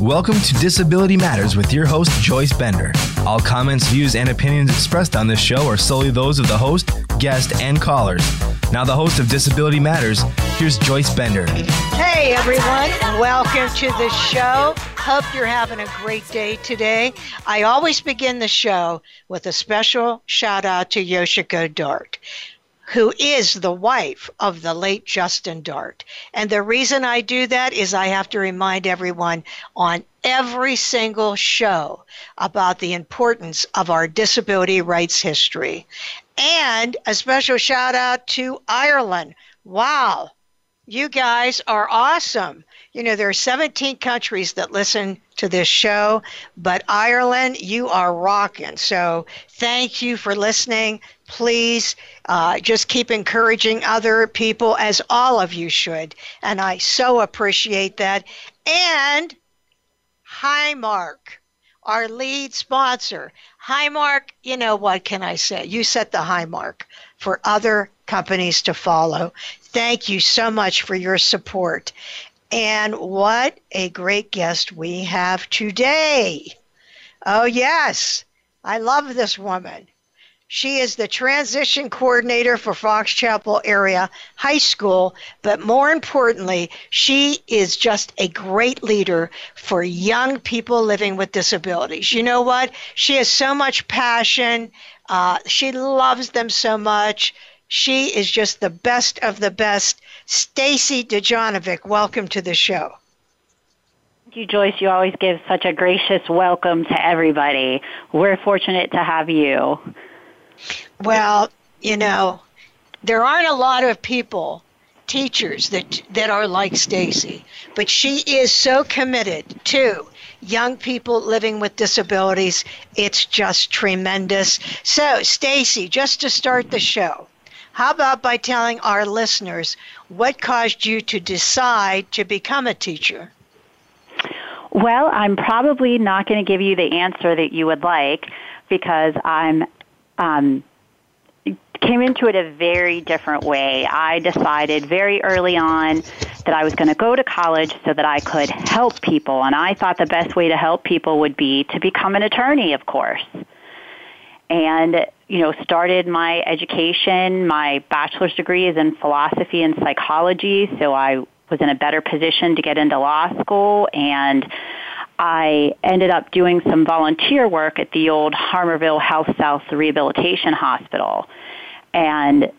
Welcome to Disability Matters with your host, Joyce Bender. All comments, views, and opinions expressed on this show are solely those of the host, guest, and callers. Now, the host of Disability Matters, here's Joyce Bender. Hey, everyone. Welcome to the show. Hope you're having a great day today. I always begin the show with a special shout out to Yoshiko Dart who is the wife of the late Justin Dart. And the reason I do that is I have to remind everyone on every single show about the importance of our disability rights history. And a special shout out to Ireland. Wow, you guys are awesome. You know, there are 17 countries that listen to this show, but Ireland, you are rocking. So thank you for listening. Please uh, just keep encouraging other people, as all of you should. And I so appreciate that. And Highmark, our lead sponsor. Highmark, you know what can I say? You set the high mark for other companies to follow. Thank you so much for your support. And what a great guest we have today. Oh, yes, I love this woman. She is the transition coordinator for Fox Chapel area high school, but more importantly, she is just a great leader for young people living with disabilities. You know what? She has so much passion. Uh, she loves them so much. She is just the best of the best. Staci Dojonovic, welcome to the show. Thank you, Joyce. You always give such a gracious welcome to everybody. We're fortunate to have you. Well, you know, there aren't a lot of people, teachers that that are like Staci, but she is so committed to young people living with disabilities. It's just tremendous. So, Staci, just to start the show, how about by telling our listeners what caused you to decide to become a teacher? Well, I'm probably not going to give you the answer that you would like because I'm um, came into it a very different way. I decided very early on that I was going to go to college so that I could help people, and I thought the best way to help people would be to become an attorney, of course. And you know, started my education. My bachelor's degree is in philosophy and psychology, so I was in a better position to get into law school and I ended up doing some volunteer work at the old Harmarville HealthSouth Rehabilitation Hospital. And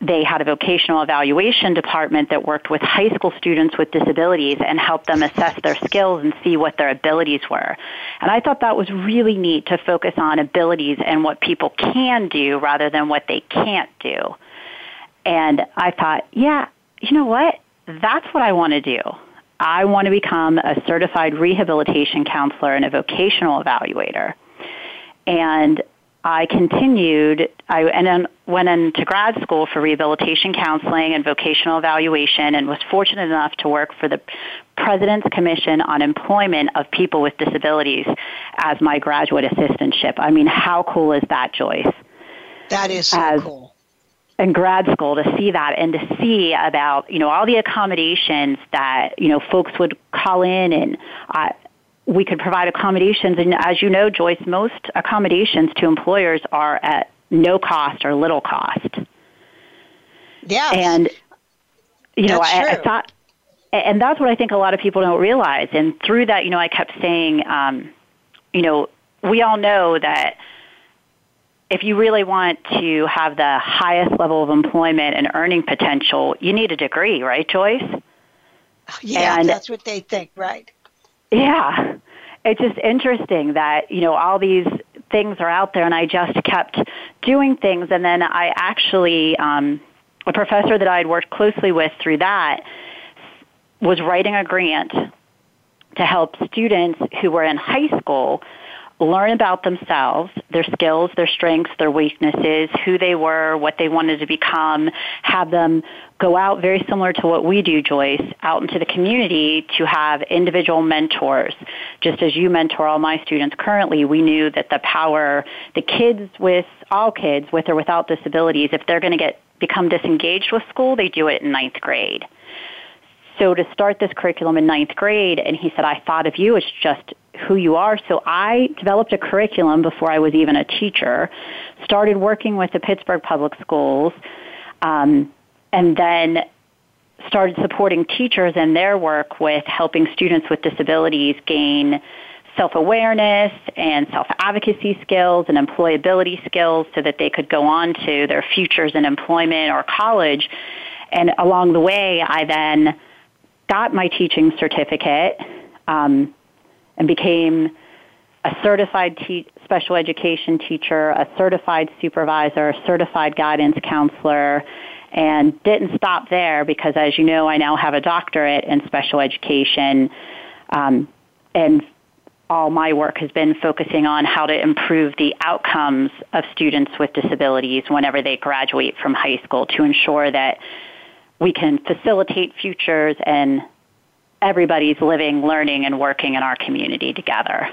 they had a vocational evaluation department that worked with high school students with disabilities and helped them assess their skills and see what their abilities were. And I thought that was really neat to focus on abilities and what people can do rather than what they can't do. And I thought, yeah, you know what? That's what I want to do. I want to become a certified rehabilitation counselor and a vocational evaluator. And I continued, I and then went into grad school for rehabilitation counseling and vocational evaluation and was fortunate enough to work for the President's Commission on Employment of People with Disabilities as my graduate assistantship. I mean, how cool is that, Joyce? That is so as, cool. In grad school to see that and to see about, you know, all the accommodations that, you know, folks would call in and uh, we could provide accommodations. And as you know, Joyce, most accommodations to employers are at no cost or little cost. Yeah. And, you know, I, I, thought, and that's what I think a lot of people don't realize. And through that, you know, I kept saying, um, you know, we all know that if you really want to have the highest level of employment and earning potential, you need a degree, right, Joyce? Yeah, and, that's what they think, right? Yeah. It's just interesting that, you know, all these things are out there and I just kept doing things and then I actually um a professor that I had worked closely with through that was writing a grant to help students who were in high school learn about themselves, their skills, their strengths, their weaknesses, who they were, what they wanted to become, have them go out very similar to what we do, Joyce, out into the community to have individual mentors. Just as you mentor all my students currently, we knew that the power, the kids with, all kids with or without disabilities, if they're going to get become disengaged with school, they do it in ninth grade. So to start this curriculum in ninth grade, and he said, I thought of you, as just who you are. So I developed a curriculum before I was even a teacher, started working with the Pittsburgh Public Schools, um, and then started supporting teachers in their work with helping students with disabilities gain self awareness and self advocacy skills and employability skills so that they could go on to their futures in employment or college. And along the way, I then got my teaching certificate um, and became a certified te- special education teacher, a certified supervisor, a certified guidance counselor, and didn't stop there because, as you know, I now have a doctorate in special education. Um, and all my work has been focusing on how to improve the outcomes of students with disabilities whenever they graduate from high school to ensure that we can facilitate futures and everybody's living, learning, and working in our community together.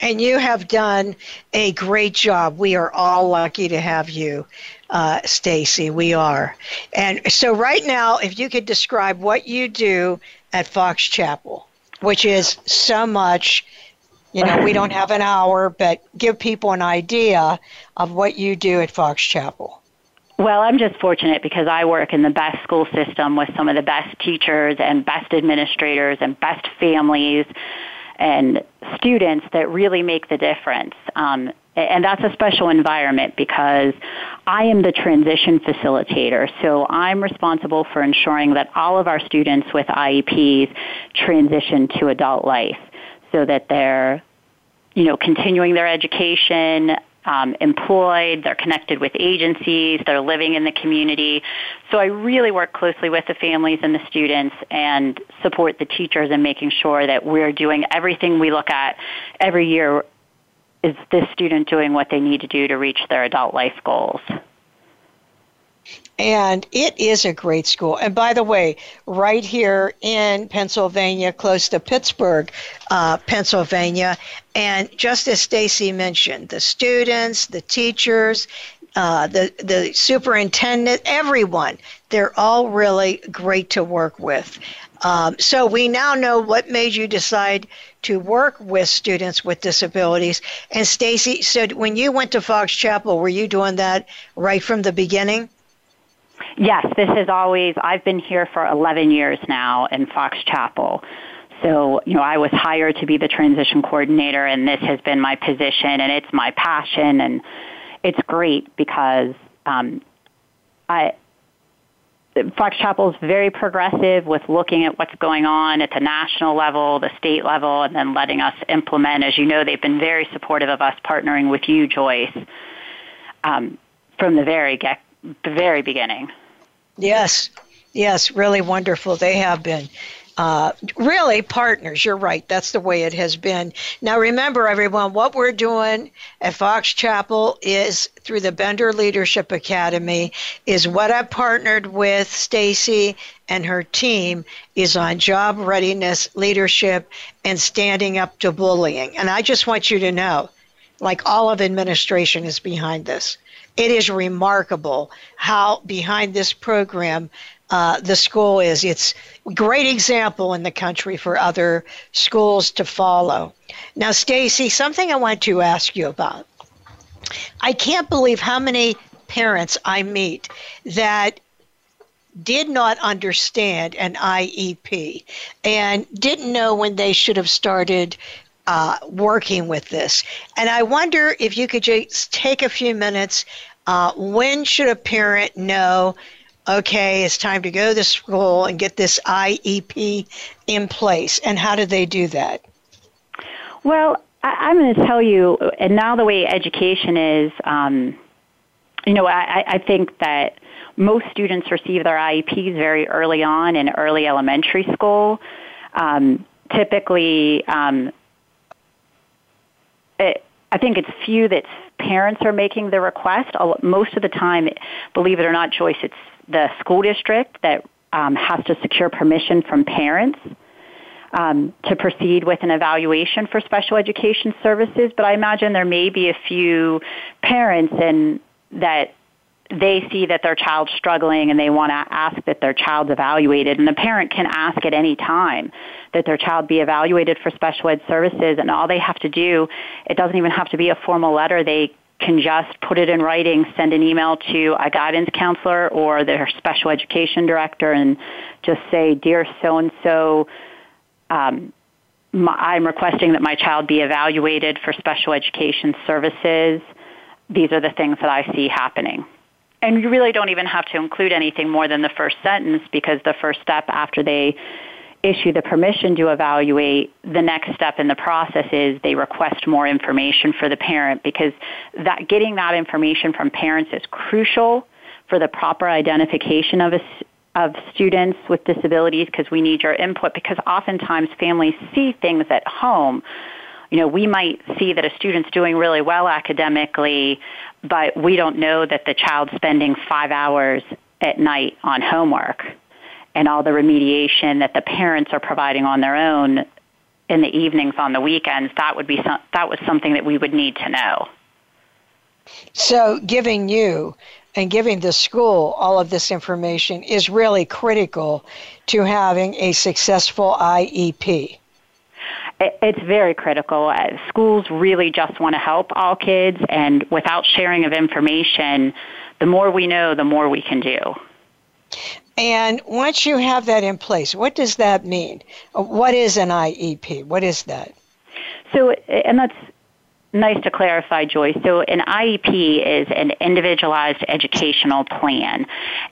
And you have done a great job. We are all lucky to have you, uh, Staci. We are. And so, right now, if you could describe what you do at Fox Chapel, which is so much you know, we don't have an hour, but give people an idea of what you do at Fox Chapel. Well, I'm just fortunate because I work in the best school system with some of the best teachers and best administrators and best families and students that really make the difference. Um, and that's a special environment because I am the transition facilitator. So I'm responsible for ensuring that all of our students with IEPs transition to adult life so that they're, you know, continuing their education, um, employed, they're connected with agencies, they're living in the community. So I really work closely with the families and the students and support the teachers in making sure that we're doing everything we look at every year. Is this student doing what they need to do to reach their adult life goals? And it is a great school. And by the way, right here in Pennsylvania, close to Pittsburgh, uh, Pennsylvania, and just as Staci mentioned, the students, the teachers, uh, the the superintendent, everyone, they're all really great to work with. Um, so we now know what made you decide to work with students with disabilities. And Staci said, when you went to Fox Chapel, were you doing that right from the beginning? Yes, this is always, I've been here for 11 years now in Fox Chapel. So, you know, I was hired to be the transition coordinator and this has been my position and it's my passion and it's great because um, I, Fox Chapel is very progressive with looking at what's going on at the national level, the state level, and then letting us implement. As you know, they've been very supportive of us partnering with you, Joyce, um, from the very get, the very beginning. Yes, yes, really wonderful. They have been. Uh, really partners. You're right. That's the way it has been. Now, remember, everyone, what we're doing at Fox Chapel is through the Bender Leadership Academy. Is what I partnered with Stacy and her team is on job readiness, leadership, and standing up to bullying. And I just want you to know, like all of administration is behind this it is remarkable how behind this program uh, the school is. It's a great example in the country for other schools to follow. Now, Stacy, something I want to ask you about. I can't believe how many parents I meet that did not understand an IEP and didn't know when they should have started uh, working with this. And I wonder if you could just take a few minutes. Uh, when should a parent know? Okay, it's time to go to school and get this IEP in place. And how do they do that? Well, I, am going to tell you, and now the way education is, um, you know, I, I think that most students receive their IEPs very early on in early elementary school. Um, typically, um, it, I think it's few that parents are making the request. Most of the time, believe it or not, Joyce, it's the school district that um, has to secure permission from parents um, to proceed with an evaluation for special education services. But I imagine there may be a few parents and that they see that their child's struggling and they want to ask that their child's evaluated. And the parent can ask at any time that their child be evaluated for special ed services. And all they have to do, it doesn't even have to be a formal letter. They can just put it in writing, send an email to a guidance counselor or their special education director and just say, Dear so and so, I'm requesting that my child be evaluated for special education services. These are the things that I see happening. And you really don't even have to include anything more than the first sentence because the first step after they issue the permission to evaluate, the next step in the process is they request more information for the parent because that getting that information from parents is crucial for the proper identification of a, of students with disabilities because we need your input because oftentimes families see things at home. You know, we might see that a student's doing really well academically, but we don't know that the child's spending five hours at night on homework and all the remediation that the parents are providing on their own in the evenings on the weekends, that would be some, that was something that we would need to know. So, giving you and giving the school all of this information is really critical to having a successful IEP. It's very critical. Uh, schools really just want to help all kids, and without sharing of information, the more we know, the more we can do. And once you have that in place, what does that mean? What is an IEP? What is that? So, and that's nice to clarify, Joyce. So, an IEP is an individualized educational plan.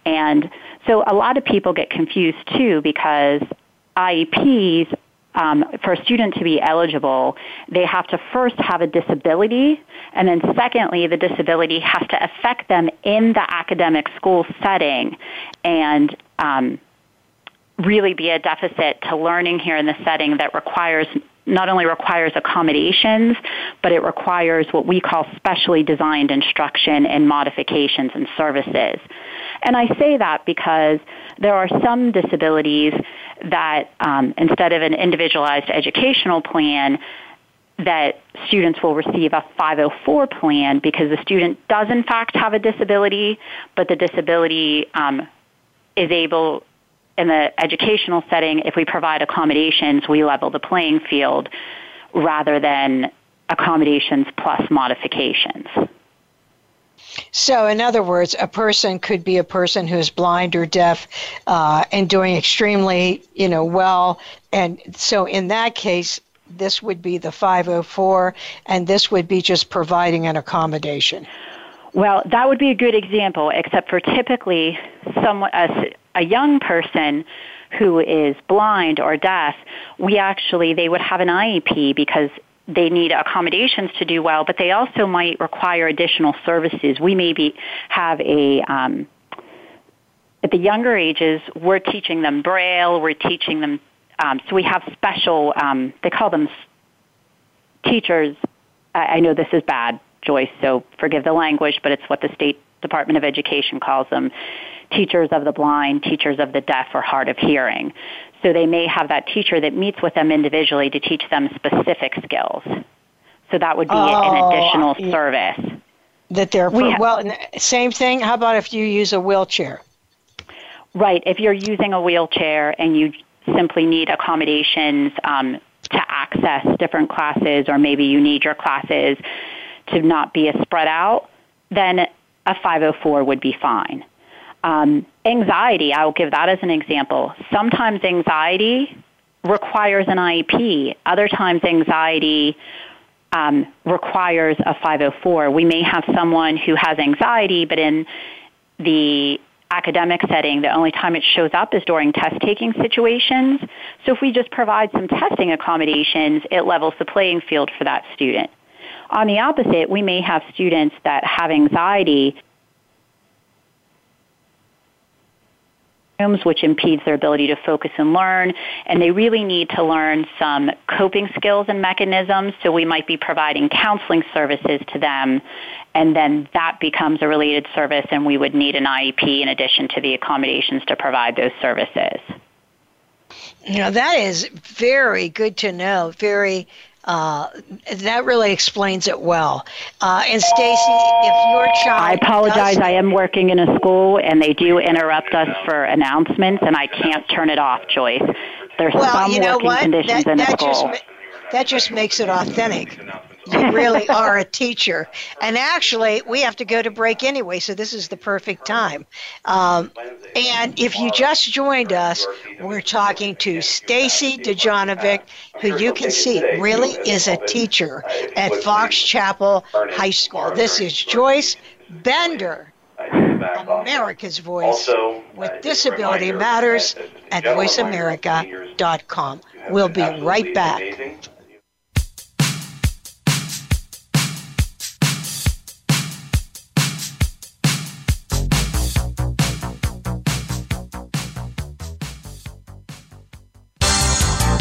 And so, a lot of people get confused too because IEPs um, for a student to be eligible, they have to first have a disability, and then secondly, the disability has to affect them in the academic school setting and um, really be a deficit to learning here in the setting that requires not only requires accommodations, but it requires what we call specially designed instruction and modifications and services. And I say that because there are some disabilities that um, instead of an individualized educational plan, that students will receive a 504 plan because the student does in fact have a disability, but the disability um, is able in the educational setting, if we provide accommodations, we level the playing field rather than accommodations plus modifications. So, in other words, a person could be a person who's blind or deaf uh, and doing extremely, you know, well. And so, in that case, this would be the 504, and this would be just providing an accommodation. Well, that would be a good example, except for typically someone, a, a young person who is blind or deaf, we actually, they would have an IEP because they need accommodations to do well, but they also might require additional services. We maybe have a, um, at the younger ages, we're teaching them Braille, we're teaching them, um, so we have special, um, they call them teachers. I, I know this is bad, Joyce, so forgive the language, but it's what the State Department of Education calls them teachers of the blind, teachers of the deaf, or hard of hearing. So they may have that teacher that meets with them individually to teach them specific skills. So that would be oh, an additional yeah. service. That they're we well, same thing. How about if you use a wheelchair? Right. If you're using a wheelchair and you simply need accommodations um, to access different classes, or maybe you need your classes to not be as spread out, then a 504 would be fine. Um, anxiety, I'll give that as an example. Sometimes anxiety requires an IEP. Other times anxiety um, requires a 504. We may have someone who has anxiety, but in the academic setting, the only time it shows up is during test taking situations. So if we just provide some testing accommodations, it levels the playing field for that student. On the opposite, we may have students that have anxiety which impedes their ability to focus and learn. And they really need to learn some coping skills and mechanisms. So we might be providing counseling services to them. And then that becomes a related service, and we would need an IEP in addition to the accommodations to provide those services. You know, that is very good to know, very Uh, that really explains it well. Uh, and Staci, if your child, I apologize. I am working in a school, and they do interrupt us for announcements, and I can't turn it off, Joyce. There's well, some you know working what? conditions that, in the that school. Just, that just makes it authentic. You really are a teacher. And actually, we have to go to break anyway, so this is the perfect time. Um, and if you just joined us, we're talking to Staci Dojonovic, who you can see really is a teacher at Fox Chapel High School. This is Joyce Bender. America's Voice with Disability Matters at voiceamerica.com. We'll be right back.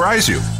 surprise you.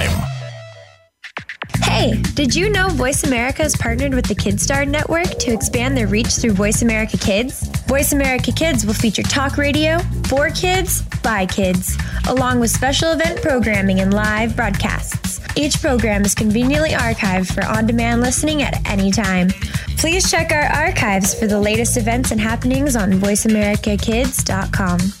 Hey, did you know Voice America has partnered with the KidStar Network to expand their reach through Voice America Kids? Voice America Kids will feature talk radio for kids by kids, along with special event programming and live broadcasts. Each program is conveniently archived for on demand listening at any time. Please check our archives for the latest events and happenings on VoiceAmericaKids.com.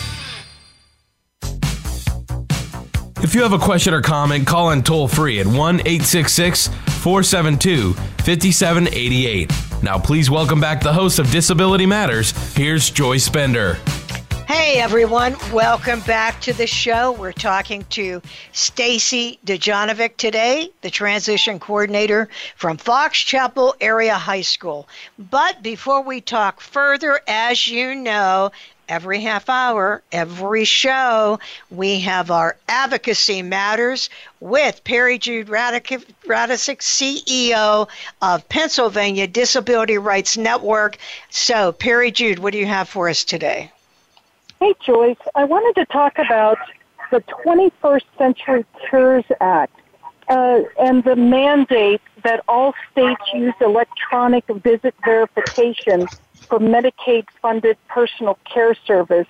If you have a question or comment, call in toll free at 1 866 472 5788. Now, please welcome back the host of Disability Matters. Here's Joyce Bender. Hey everyone, welcome back to the show. We're talking to Staci Dojonovic today, the transition coordinator from Fox Chapel Area High School. But before we talk further, as you know, every half hour, every show, we have our Advocacy Matters with Peri Jude Radecic, CEO of Pennsylvania Disability Rights Network. So, Perry Jude, what do you have for us today? Hey, Joyce. I wanted to talk about the 21st Century Cures Act uh, and the mandate that all states use electronic visit verification for Medicaid funded personal care service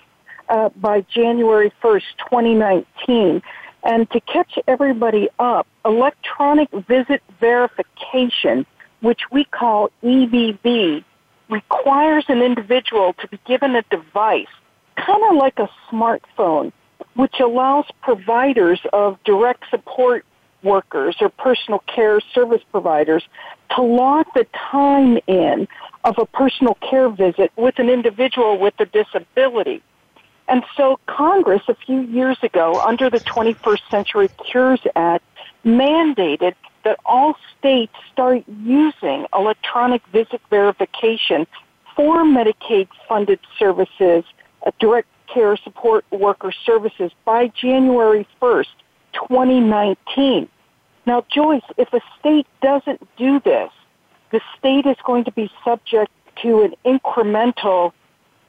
uh, by January 1st, 2019. And to catch everybody up, electronic visit verification, which we call EVV, requires an individual to be given a device kind of like a smartphone, which allows providers of direct support workers or personal care service providers to log the time in of a personal care visit with an individual with a disability. And so Congress a few years ago, under the 21st Century Cures Act, mandated that all states start using electronic visit verification for Medicaid funded services, uh, direct care support worker services by January 1st, 2019. Now, Joyce, if a state doesn't do this, the state is going to be subject to an incremental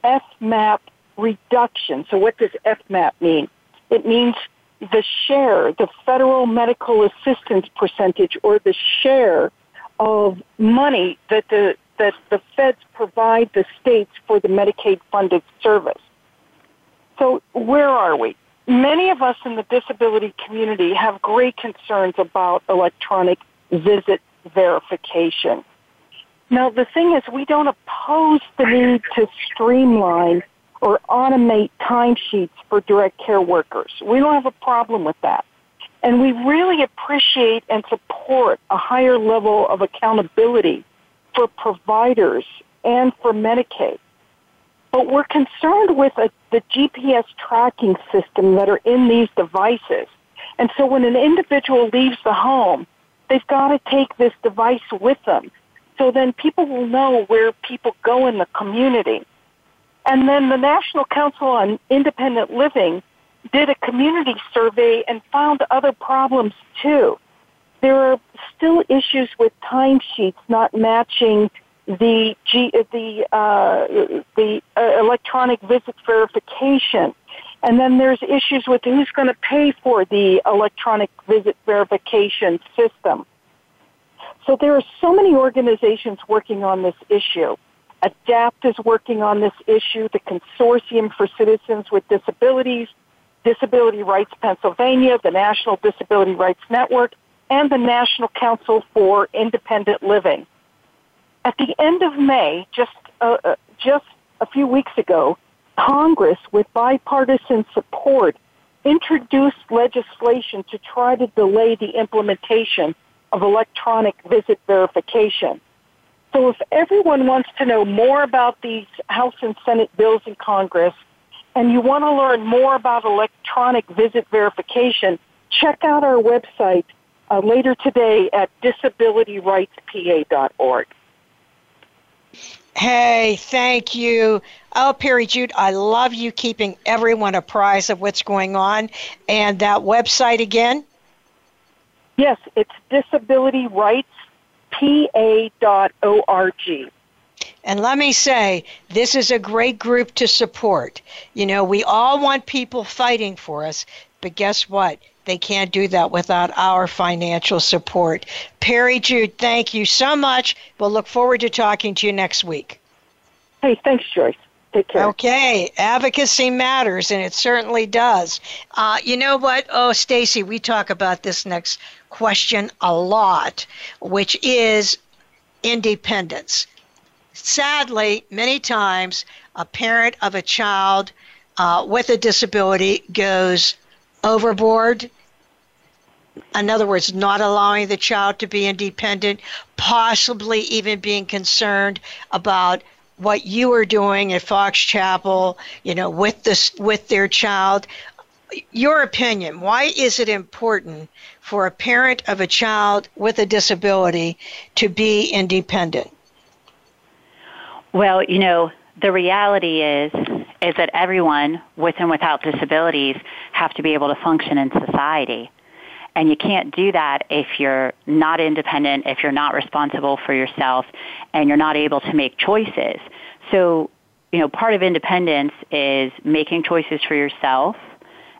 FMAP reduction. So what does FMAP mean? It means the share, the federal medical assistance percentage or the share of money that the that the feds provide the states for the Medicaid funded service. So where are we? Many of us in the disability community have great concerns about electronic visit verification. Now the thing is we don't oppose the need to streamline or automate timesheets for direct care workers. We don't have a problem with that. And we really appreciate and support a higher level of accountability for providers and for Medicaid. But we're concerned with a, the GPS tracking system that are in these devices. And so when an individual leaves the home, they've got to take this device with them. So then people will know where people go in the community. And then the National Council on Independent Living did a community survey and found other problems too. There are still issues with timesheets not matching the G, the uh, the uh, electronic visit verification, and then there's issues with who's going to pay for the electronic visit verification system. So there are so many organizations working on this issue. ADAPT is working on this issue, the Consortium for Citizens with Disabilities, Disability Rights Pennsylvania, the National Disability Rights Network, and the National Council for Independent Living. At the end of May, just uh, uh, just a few weeks ago, Congress, with bipartisan support, introduced legislation to try to delay the implementation of electronic visit verification. So if everyone wants to know more about these House and Senate bills in Congress, and you want to learn more about electronic visit verification, check out our website uh, later today at disabilityrightspa.org. Hey, thank you. Oh, Peri Jude, I love you keeping everyone apprised of what's going on. And that website again? Yes, it's Disability Rights pa.org. And let me say, this is a great group to support. You know, we all want people fighting for us, but guess what? They can't do that without our financial support. Peri Jude, thank you so much. We'll look forward to talking to you next week. Hey, thanks, Joyce. Take care. Okay, advocacy matters, and it certainly does. Uh, you know what? Oh, Staci, we talk about this next question a lot, which is independence. Sadly, many times a parent of a child uh, with a disability goes overboard. In other words, not allowing the child to be independent, possibly even being concerned about what you are doing at Fox Chapel, you know, with this with their child. Your opinion, why is it important for a parent of a child with a disability to be independent? Well, you know, the reality is is that everyone with and without disabilities have to be able to function in society. And you can't do that if you're not independent, if you're not responsible for yourself, and you're not able to make choices. So, you know, part of independence is making choices for yourself.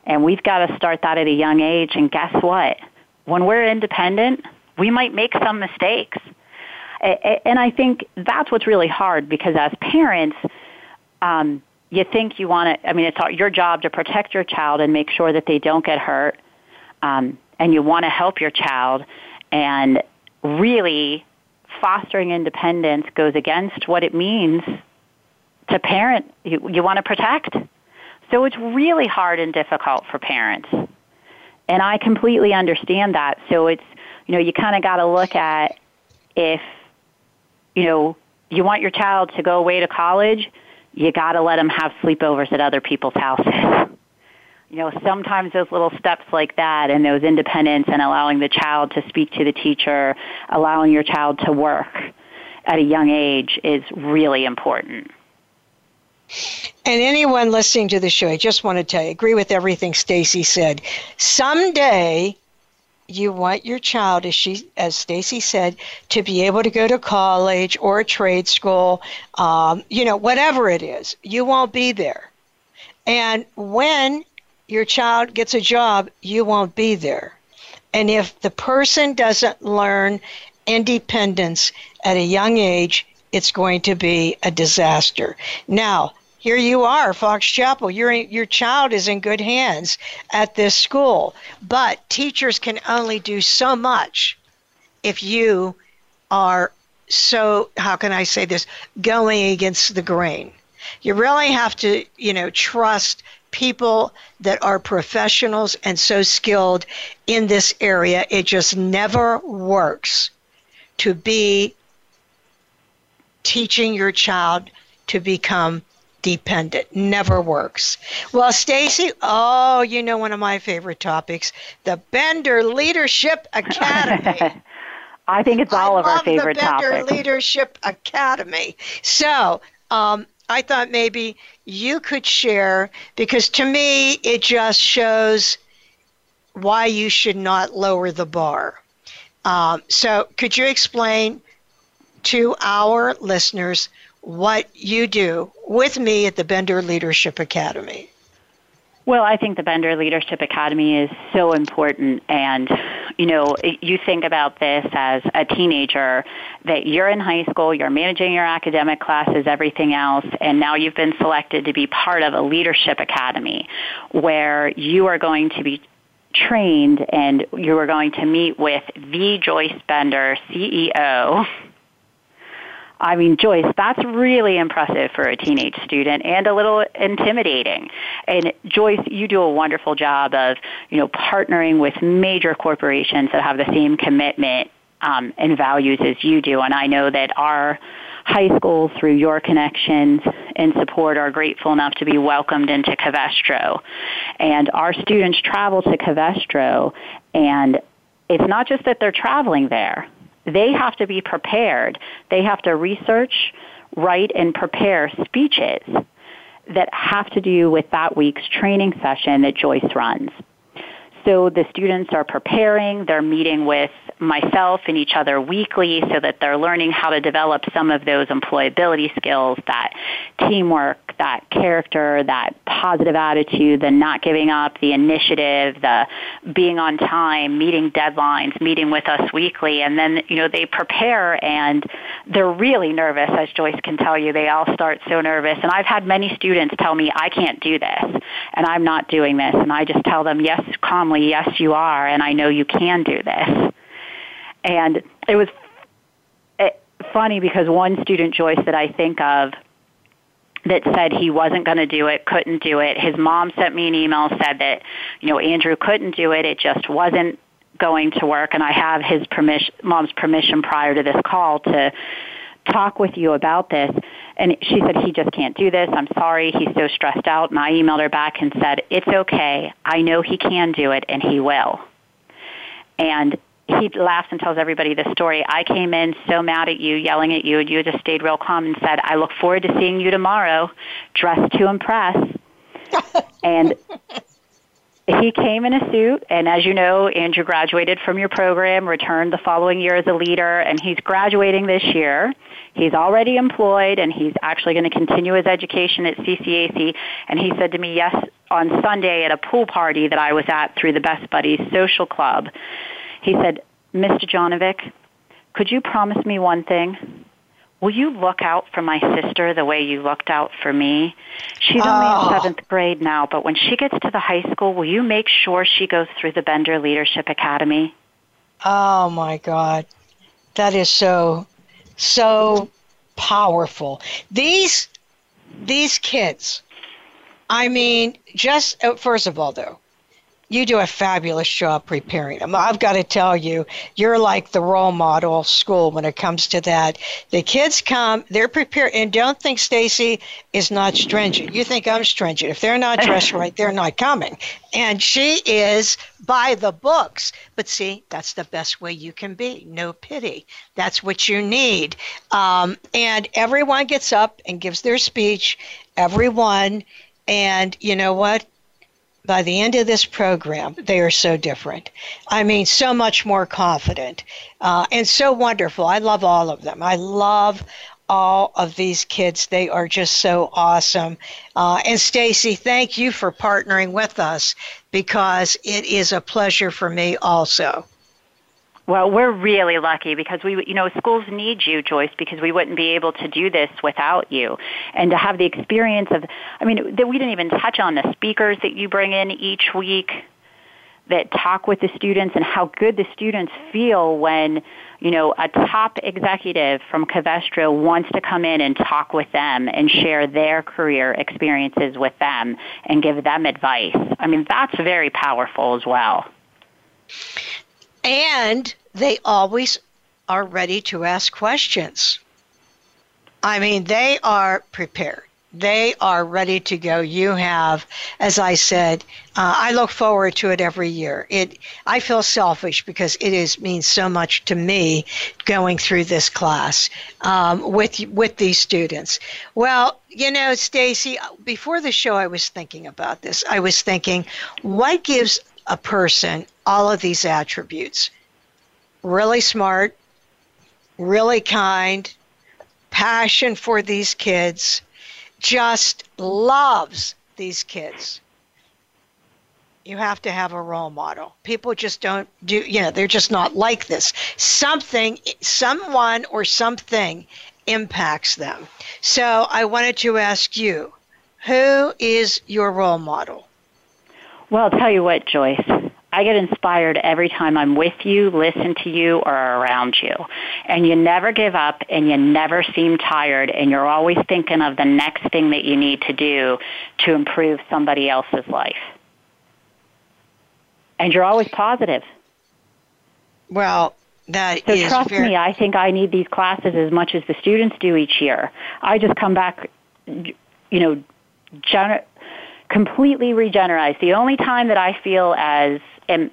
And we've got to start that at a young age. And guess what? When we're independent, we might make some mistakes. And I think that's what's really hard because as parents, um, you think you want to, I mean, it's your job to protect your child and make sure that they don't get hurt. Um, and you want to help your child and really fostering independence goes against what it means to parent. You, you want to protect. So it's really hard and difficult for parents. And i completely understand that. So it's you know you kind of got to look at if you know you want your child to go away to college you got to let them have sleepovers at other people's houses. You know, sometimes those little steps like that and those independence and allowing the child to speak to the teacher, allowing your child to work at a young age is really important. And anyone listening to the show, I just want to tell you, agree with everything Staci said. Someday you want your child, as she, as Staci said, to be able to go to college or a trade school, um, you know, whatever it is. You won't be there, and when your child gets a job, you won't be there. And if the person doesn't learn independence at a young age, it's going to be a disaster. Now, here you are, Fox Chapel. Your your child is in good hands at this school, but teachers can only do so much if you are so how can I say this going against the grain. You really have to, you know, trust people that are professionals and so skilled in this area. It just never works to be teaching your child to become dependent. Never works. Well, Staci, oh, you know one of my favorite topics, the Bender Leadership Academy. I think it's all I of our favorite the Bender topics. Leadership Academy. So, um, I thought maybe you could share because to me it just shows why you should not lower the bar. Um, so, could you explain to our listeners what you do with me at the Bender Leadership Academy? Well, I think the Bender Leadership Academy is so important. And, you know, you think about this as a teenager that you're in high school, you're managing your academic classes, everything else, and now you've been selected to be part of a leadership academy where you are going to be trained and you are going to meet with the Joyce Bender, CEO I mean, Joyce, that's really impressive for a teenage student and a little intimidating. And Joyce, you do a wonderful job of, you know, partnering with major corporations that have the same commitment um, and values as you do. And I know that our high school through your connections and support, are grateful enough to be welcomed into Covestro. And our students travel to Covestro, and it's not just that they're traveling there they have to be prepared. They have to research, write, and prepare speeches that have to do with that week's training session that Joyce runs. So the students are preparing, they're meeting with myself and each other weekly so that they're learning how to develop some of those employability skills, that teamwork, that character, that positive attitude, the not giving up, the initiative, the being on time, meeting deadlines, meeting with us weekly. And then, you know, they prepare and they're really nervous, as Joyce can tell you. They all start so nervous. And I've had many students tell me, I can't do this and I'm not doing this. And I just tell them, yes, calmly, yes, you are. And I know you can do this. And it was eh, funny because one student, Joyce, that I think of that said he wasn't going to do it, couldn't do it. His mom sent me an email, said that, you know, Andrew couldn't do it. It just wasn't going to work. And I have his permission, mom's permission prior to this call to talk with you about this. And she said, he just can't do this. I'm sorry. He's so stressed out. And I emailed her back and said, it's okay. I know he can do it and he will. And he laughs and tells everybody this story. I came in so mad at you, yelling at you, and you just stayed real calm and said, I look forward to seeing you tomorrow, dressed to impress. and he came in a suit, and as you know, Andrew graduated from your program, returned the following year as a leader, and he's graduating this year. He's already employed, and he's actually going to continue his education at CCAC. And he said to me, yes, on Sunday at a pool party that I was at through the Best Buddies Social Club he said, Mr. Jonovic, could you promise me one thing? Will you look out for my sister the way you looked out for me? She's oh. only in seventh grade now, but when she gets to the high school, will you make sure she goes through the Bender Leadership Academy? Oh my God. That is so, so powerful. These, these kids, I mean, just uh, first of all, though, you do a fabulous job preparing them. I've got to tell you, you're like the role model school when it comes to that. The kids come, they're prepared, and don't think Staci is not stringent. You think I'm stringent. If they're not dressed right, they're not coming. And she is by the books. But see, that's the best way you can be. No pity. That's what you need. Um, and everyone gets up and gives their speech. Everyone. And you know what? By the end of this program, they are so different. I mean, so much more confident uh, and so wonderful. I love all of them. I love all of these kids. They are just so awesome. Uh, and Staci, thank you for partnering with us because it is a pleasure for me also. Well, we're really lucky because we, you know, schools need you, Joyce, because we wouldn't be able to do this without you. And to have the experience of, I mean, that we didn't even touch on the speakers that you bring in each week that talk with the students and how good the students feel when, you know, a top executive from Covestro wants to come in and talk with them and share their career experiences with them and give them advice. I mean, that's very powerful as well and they always are ready to ask questions. I mean, they are prepared. They are ready to go. You have, as I said, uh, I look forward to it every year. It, I feel selfish because it is means so much to me going through this class um, with with these students. Well, you know, Staci, before the show, I was thinking about this. I was thinking, what gives a person all of these attributes really smart, really kind, passion for these kids, just loves these kids. You have to have a role model. People just don't do, you know, they're just not like this. Something, someone or something impacts them. So I wanted to ask you who is your role model? Well, I'll tell you what, Joyce. I get inspired every time I'm with you, listen to you, or around you. And you never give up and you never seem tired and you're always thinking of the next thing that you need to do to improve somebody else's life. And you're always positive. Well, that so trust very- me, I think I need these classes as much as the students do each year. I just come back, you know, gener- completely regenerized. The only time that I feel as am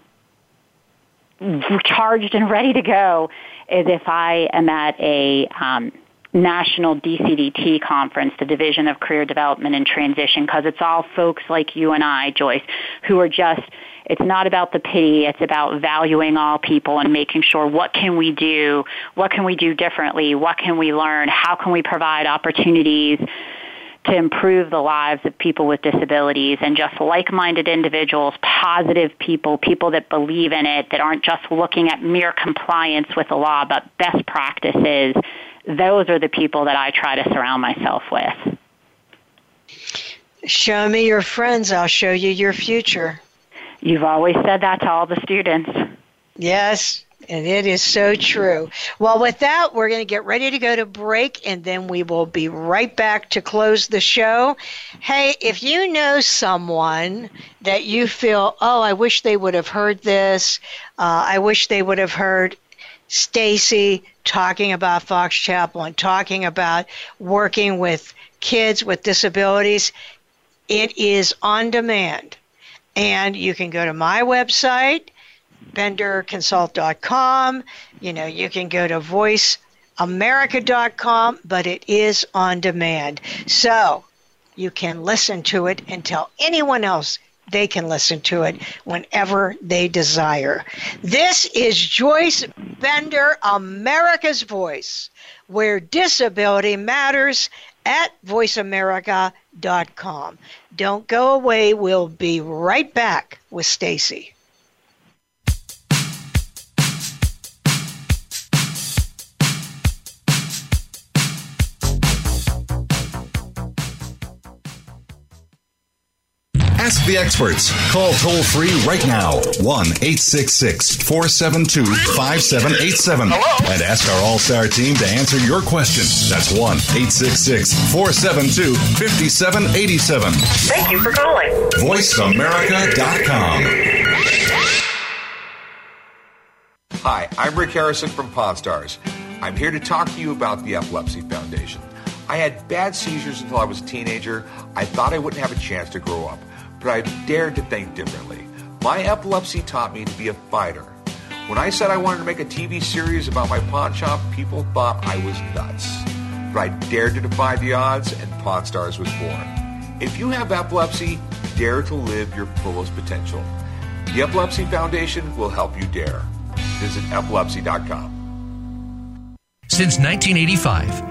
charged and ready to go is if I am at a um, national DCDT conference, the Division of Career Development and Transition, because it's all folks like you and I, Joyce, who are just, it's not about the pity, it's about valuing all people and making sure what can we do, what can we do differently, what can we learn, how can we provide opportunities to improve the lives of people with disabilities and just like-minded individuals, positive people, people that believe in it, that aren't just looking at mere compliance with the law, but best practices. Those are the people that I try to surround myself with. Show me your friends, I'll show you your future. You've always said that to all the students. Yes, and it is so true. Well, with that, we're going to get ready to go to break, and then we will be right back to close the show. Hey, if you know someone that you feel, oh, I wish they would have heard this, uh, I wish they would have heard Staci talking about Fox Chapel, talking about working with kids with disabilities, it is on demand. And you can go to my website benderconsult.com. You know, you can go to voiceamerica.com, but it is on demand. So you can listen to it and tell anyone else they can listen to it whenever they desire. This is Joyce Bender, America's Voice, where disability matters at voiceamerica.com. Don't go away. We'll be right back with Staci. Ask the experts. Call toll free right now 1 866 472 5787 and ask our All Star team to answer your question. That's 1 866 472 5787. Thank you for calling. VoiceAmerica.com. Hi, I'm Rick Harrison from Pawn Stars. I'm here to talk to you about the Epilepsy Foundation. I had bad seizures until I was a teenager. I thought I wouldn't have a chance to grow up, but I dared to think differently. My epilepsy taught me to be a fighter. When I said I wanted to make a TV series about my pawn shop, people thought I was nuts. But I dared to defy the odds, and Pawn Stars was born. If you have epilepsy, dare to live your fullest potential. The Epilepsy Foundation will help you dare. Visit epilepsy.com. Since 1985,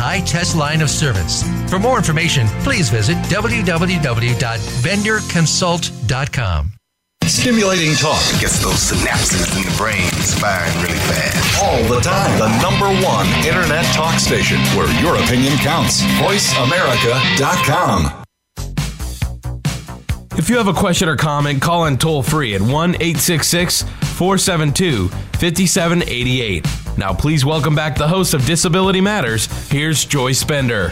high test line of service. For more information, please visit www.benderconsult.com. Stimulating talk gets those synapses in the brain firing really fast. All the time. The number one internet talk station where your opinion counts. VoiceAmerica.com. If you have a question or comment, call in toll free at 1 866 472 5788. Now, please welcome back the host of Disability Matters. Here's Joyce Bender.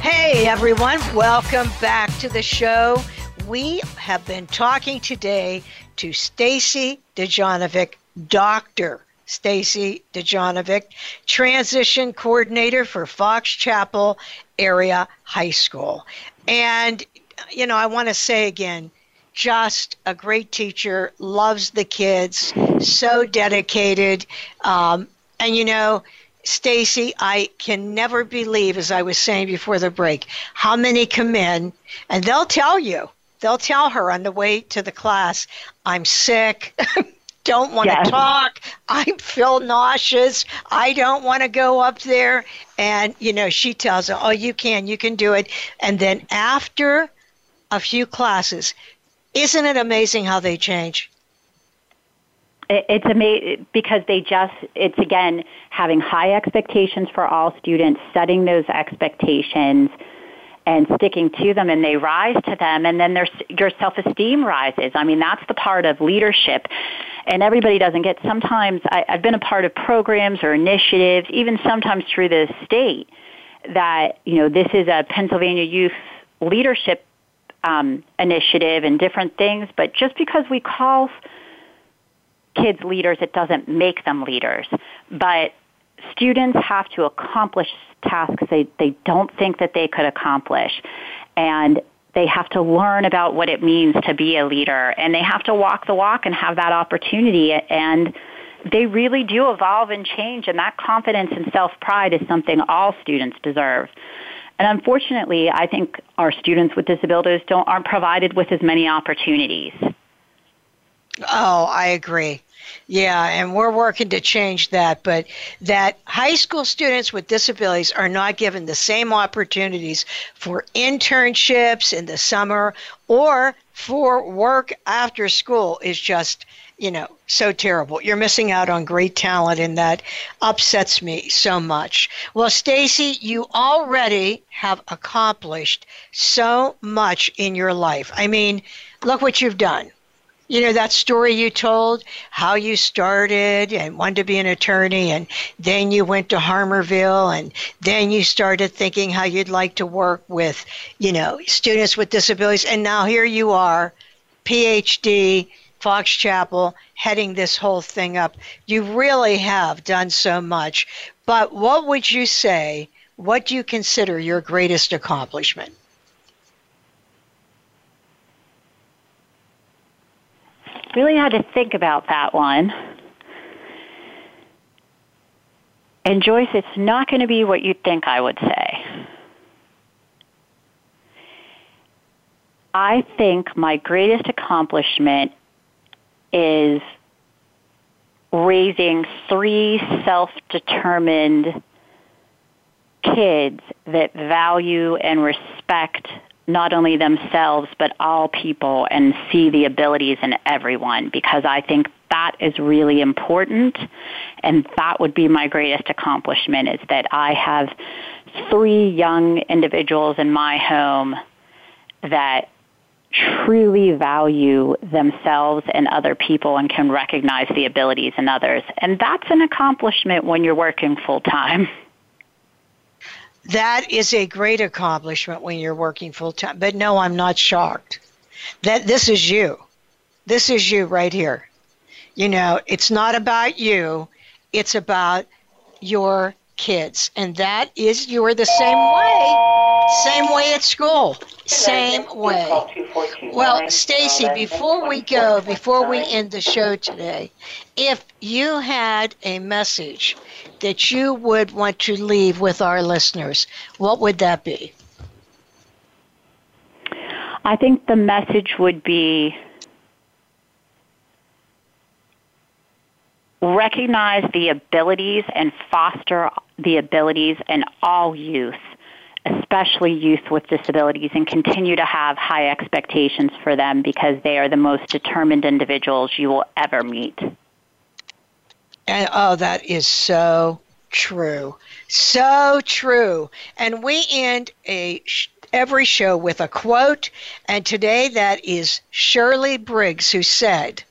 Hey, everyone. Welcome back to the show. We have been talking today to Staci Dojonovic, Dr. Staci Dojonovic, transition coordinator for Fox Chapel Area High School. And, you know, I want to say again, just a great teacher, loves the kids, so dedicated. Um, and, you know, Staci, I can never believe, as I was saying before the break, how many come in and they'll tell you they'll tell her on the way to the class, I'm sick. don't want to talk. I feel nauseous. I don't want to go up there. And, you know, she tells her, oh, you can, you can do it. And then after a few classes, isn't it amazing how they change? It's amazing because they just, it's again having high expectations for all students, setting those expectations and sticking to them and they rise to them and then their your self-esteem rises. I mean, that's the part of leadership. And everybody doesn't get sometimes I, I've been a part of programs or initiatives, even sometimes through the state, that, you know, this is a Pennsylvania youth leadership um, initiative and different things, but just because we call kids leaders, it doesn't make them leaders. But students have to accomplish tasks they, they don't think that they could accomplish. And they have to learn about what it means to be a leader and they have to walk the walk and have that opportunity and they really do evolve and change and that confidence and self-pride is something all students deserve. And unfortunately, I think our students with disabilities don't aren't provided with as many opportunities. Oh, I agree. Yeah, and we're working to change that, but that high school students with disabilities are not given the same opportunities for internships in the summer or for work after school is just, you know, so terrible. You're missing out on great talent and that upsets me so much. Well, Staci, you already have accomplished so much in your life. I mean, look what you've done you know that story you told how you started and wanted to be an attorney and then you went to Harmarville and then you started thinking how you'd like to work with you know students with disabilities and now here you are phd fox chapel heading this whole thing up. You really have done so much. But what would you say what do you consider your greatest accomplishment really had to think about that one. And Joyce, it's not going to be what you'd think I would say. I think my greatest accomplishment is raising three self-determined kids that value and respect not only themselves but all people and see the abilities in everyone because I think that is really important and that would be my greatest accomplishment is that I have three young individuals in my home that truly value themselves and other people and can recognize the abilities in others. And that's an accomplishment when you're working full time. That is a great accomplishment when you're working full time. But no, I'm not shocked. That this is you. This is you right here. You know, it's not about you. It's about your kids. And that is you're the same way. Same way at school. Same way. Well, Staci, before we go, before we end the show today, if you had a message that you would want to leave with our listeners, what would that be? I think the message would be recognize the abilities and foster the abilities in all youth, especially youth with disabilities, and continue to have high expectations for them because they are the most determined individuals you will ever meet. And oh, that is so true. So true. And we end a every show with a quote, and today that is Shirley Briggs who said,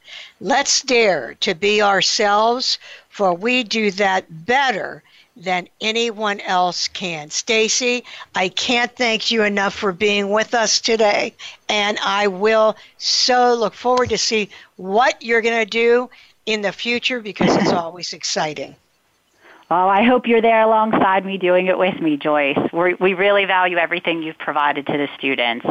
"Let's dare to be ourselves, for we do that better than anyone else can." Staci, I can't thank you enough for being with us today, and I will so look forward to see what you're going to do in the future because it's always exciting. Well, I hope you're there alongside me doing it with me, Joyce. We're, we really value everything you've provided to the students.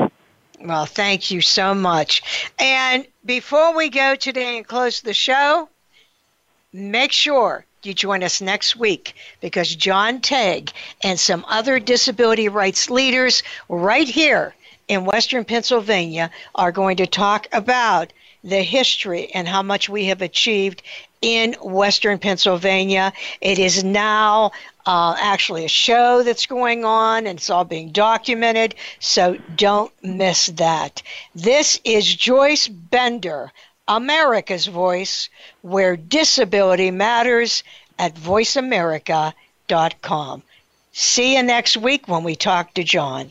Well, thank you so much. And before we go today and close the show, make sure you join us next week because John Tague and some other disability rights leaders right here in Western Pennsylvania are going to talk about the history and how much we have achieved in Western Pennsylvania. It is now uh, actually a show that's going on and it's all being documented, so don't miss that. This is Joyce Bender, America's Voice, where disability matters at voiceamerica.com. See you next week when we talk to John.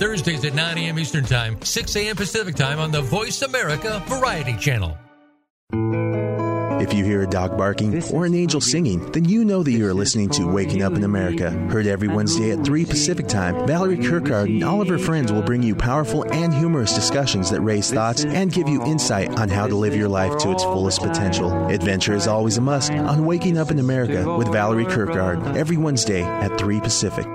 Thursdays at 9 a.m. Eastern Time, 6 a.m. Pacific Time on the Voice America Variety Channel. If you hear a dog barking or an angel singing, then you know that you are listening to Waking Up in America. Heard every Wednesday at 3 Pacific Time, Valerie Kirkard and all of her friends will bring you powerful and humorous discussions that raise thoughts and give you insight on how to live your life to its fullest potential. Adventure is always a must on Waking Up in America with Valerie Kirkard every Wednesday at 3 Pacific.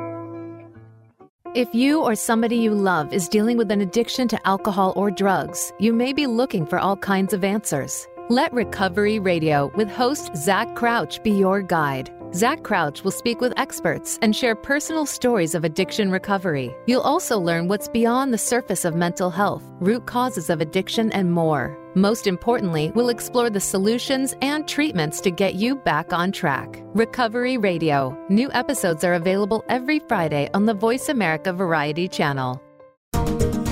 If you or somebody you love is dealing with an addiction to alcohol or drugs, you may be looking for all kinds of answers. Let Recovery Radio with host Zach Crouch be your guide. Zach Crouch will speak with experts and share personal stories of addiction recovery. You'll also learn what's beyond the surface of mental health, root causes of addiction, and more. Most importantly, we'll explore the solutions and treatments to get you back on track. Recovery Radio. New episodes are available every Friday on the Voice America Variety Channel.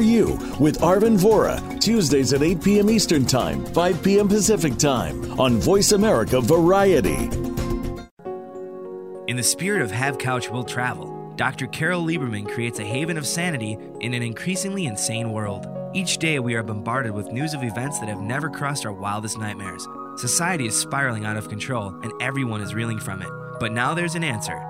You with Arvin Vora, Tuesdays at 8 p.m. Eastern Time, 5 p.m. Pacific Time on Voice America Variety. In the spirit of Have Couch Will Travel, Dr. Carol Lieberman creates a haven of sanity in an increasingly insane world. Each day, we are bombarded with news of events that have never crossed our wildest nightmares. Society is spiraling out of control, and everyone is reeling from it. But now there's an answer.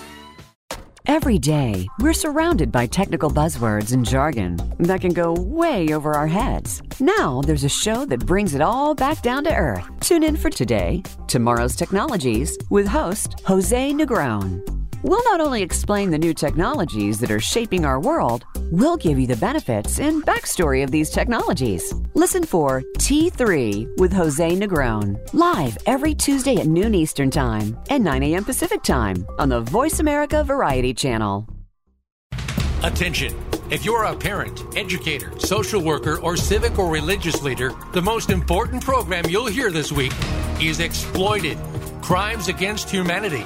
Every day, we're surrounded by technical buzzwords and jargon that can go way over our heads. Now, there's a show that brings it all back down to earth. Tune in for today, Tomorrow's Technologies, with host Jose Negron. We'll not only explain the new technologies that are shaping our world, we'll give you the benefits and backstory of these technologies. Listen for T3 with Jose Negron, live every Tuesday at noon Eastern Time and 9 a.m. Pacific Time on the Voice America Variety Channel. Attention. If you're a parent, educator, social worker, or civic or religious leader, the most important program you'll hear this week is Exploited Crimes Against Humanity.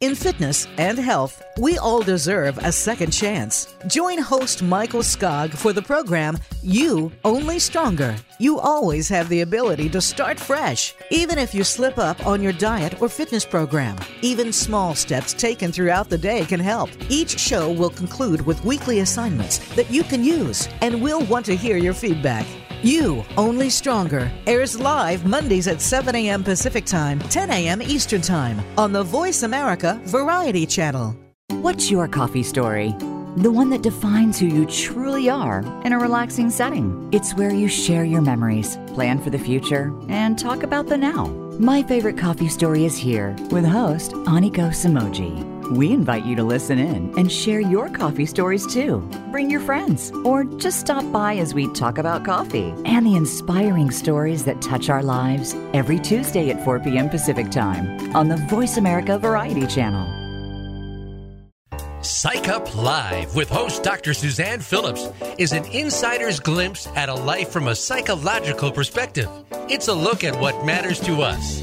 In fitness and health, we all deserve a second chance. Join host Michael Skog for the program You Only Stronger. You always have the ability to start fresh, even if you slip up on your diet or fitness program. Even small steps taken throughout the day can help. Each show will conclude with weekly assignments that you can use, and we'll want to hear your feedback. You Only Stronger airs live Mondays at 7 a.m. Pacific Time, 10 a.m. Eastern Time on the Voice America Variety Channel. What's your coffee story? the one that defines who you truly are in a relaxing setting. It's where you share your memories, plan for the future, and talk about the now. My favorite coffee story is here with host Aniko Samoji. We invite you to listen in and share your coffee stories too. Bring your friends or just stop by as we talk about coffee and the inspiring stories that touch our lives every Tuesday at 4 p.m. Pacific Time on the Voice America Variety Channel. Psych Up Live with host Dr. Suzanne Phillips is an insider's glimpse at a life from a psychological perspective. It's a look at what matters to us.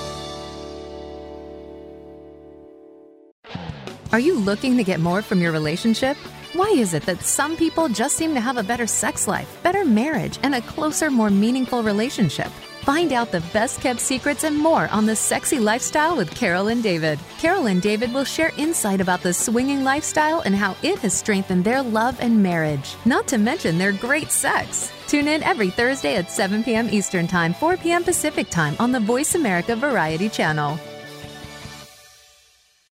Are you looking to get more from your relationship? Why is it that some people just seem to have a better sex life, better marriage, and a closer, more meaningful relationship? Find out the best kept secrets and more on the sexy lifestyle with Carol and David. Carol and David will share insight about the swinging lifestyle and how it has strengthened their love and marriage, not to mention their great sex. Tune in every Thursday at 7 p.m. Eastern Time, 4 p.m. Pacific Time on the Voice America Variety Channel.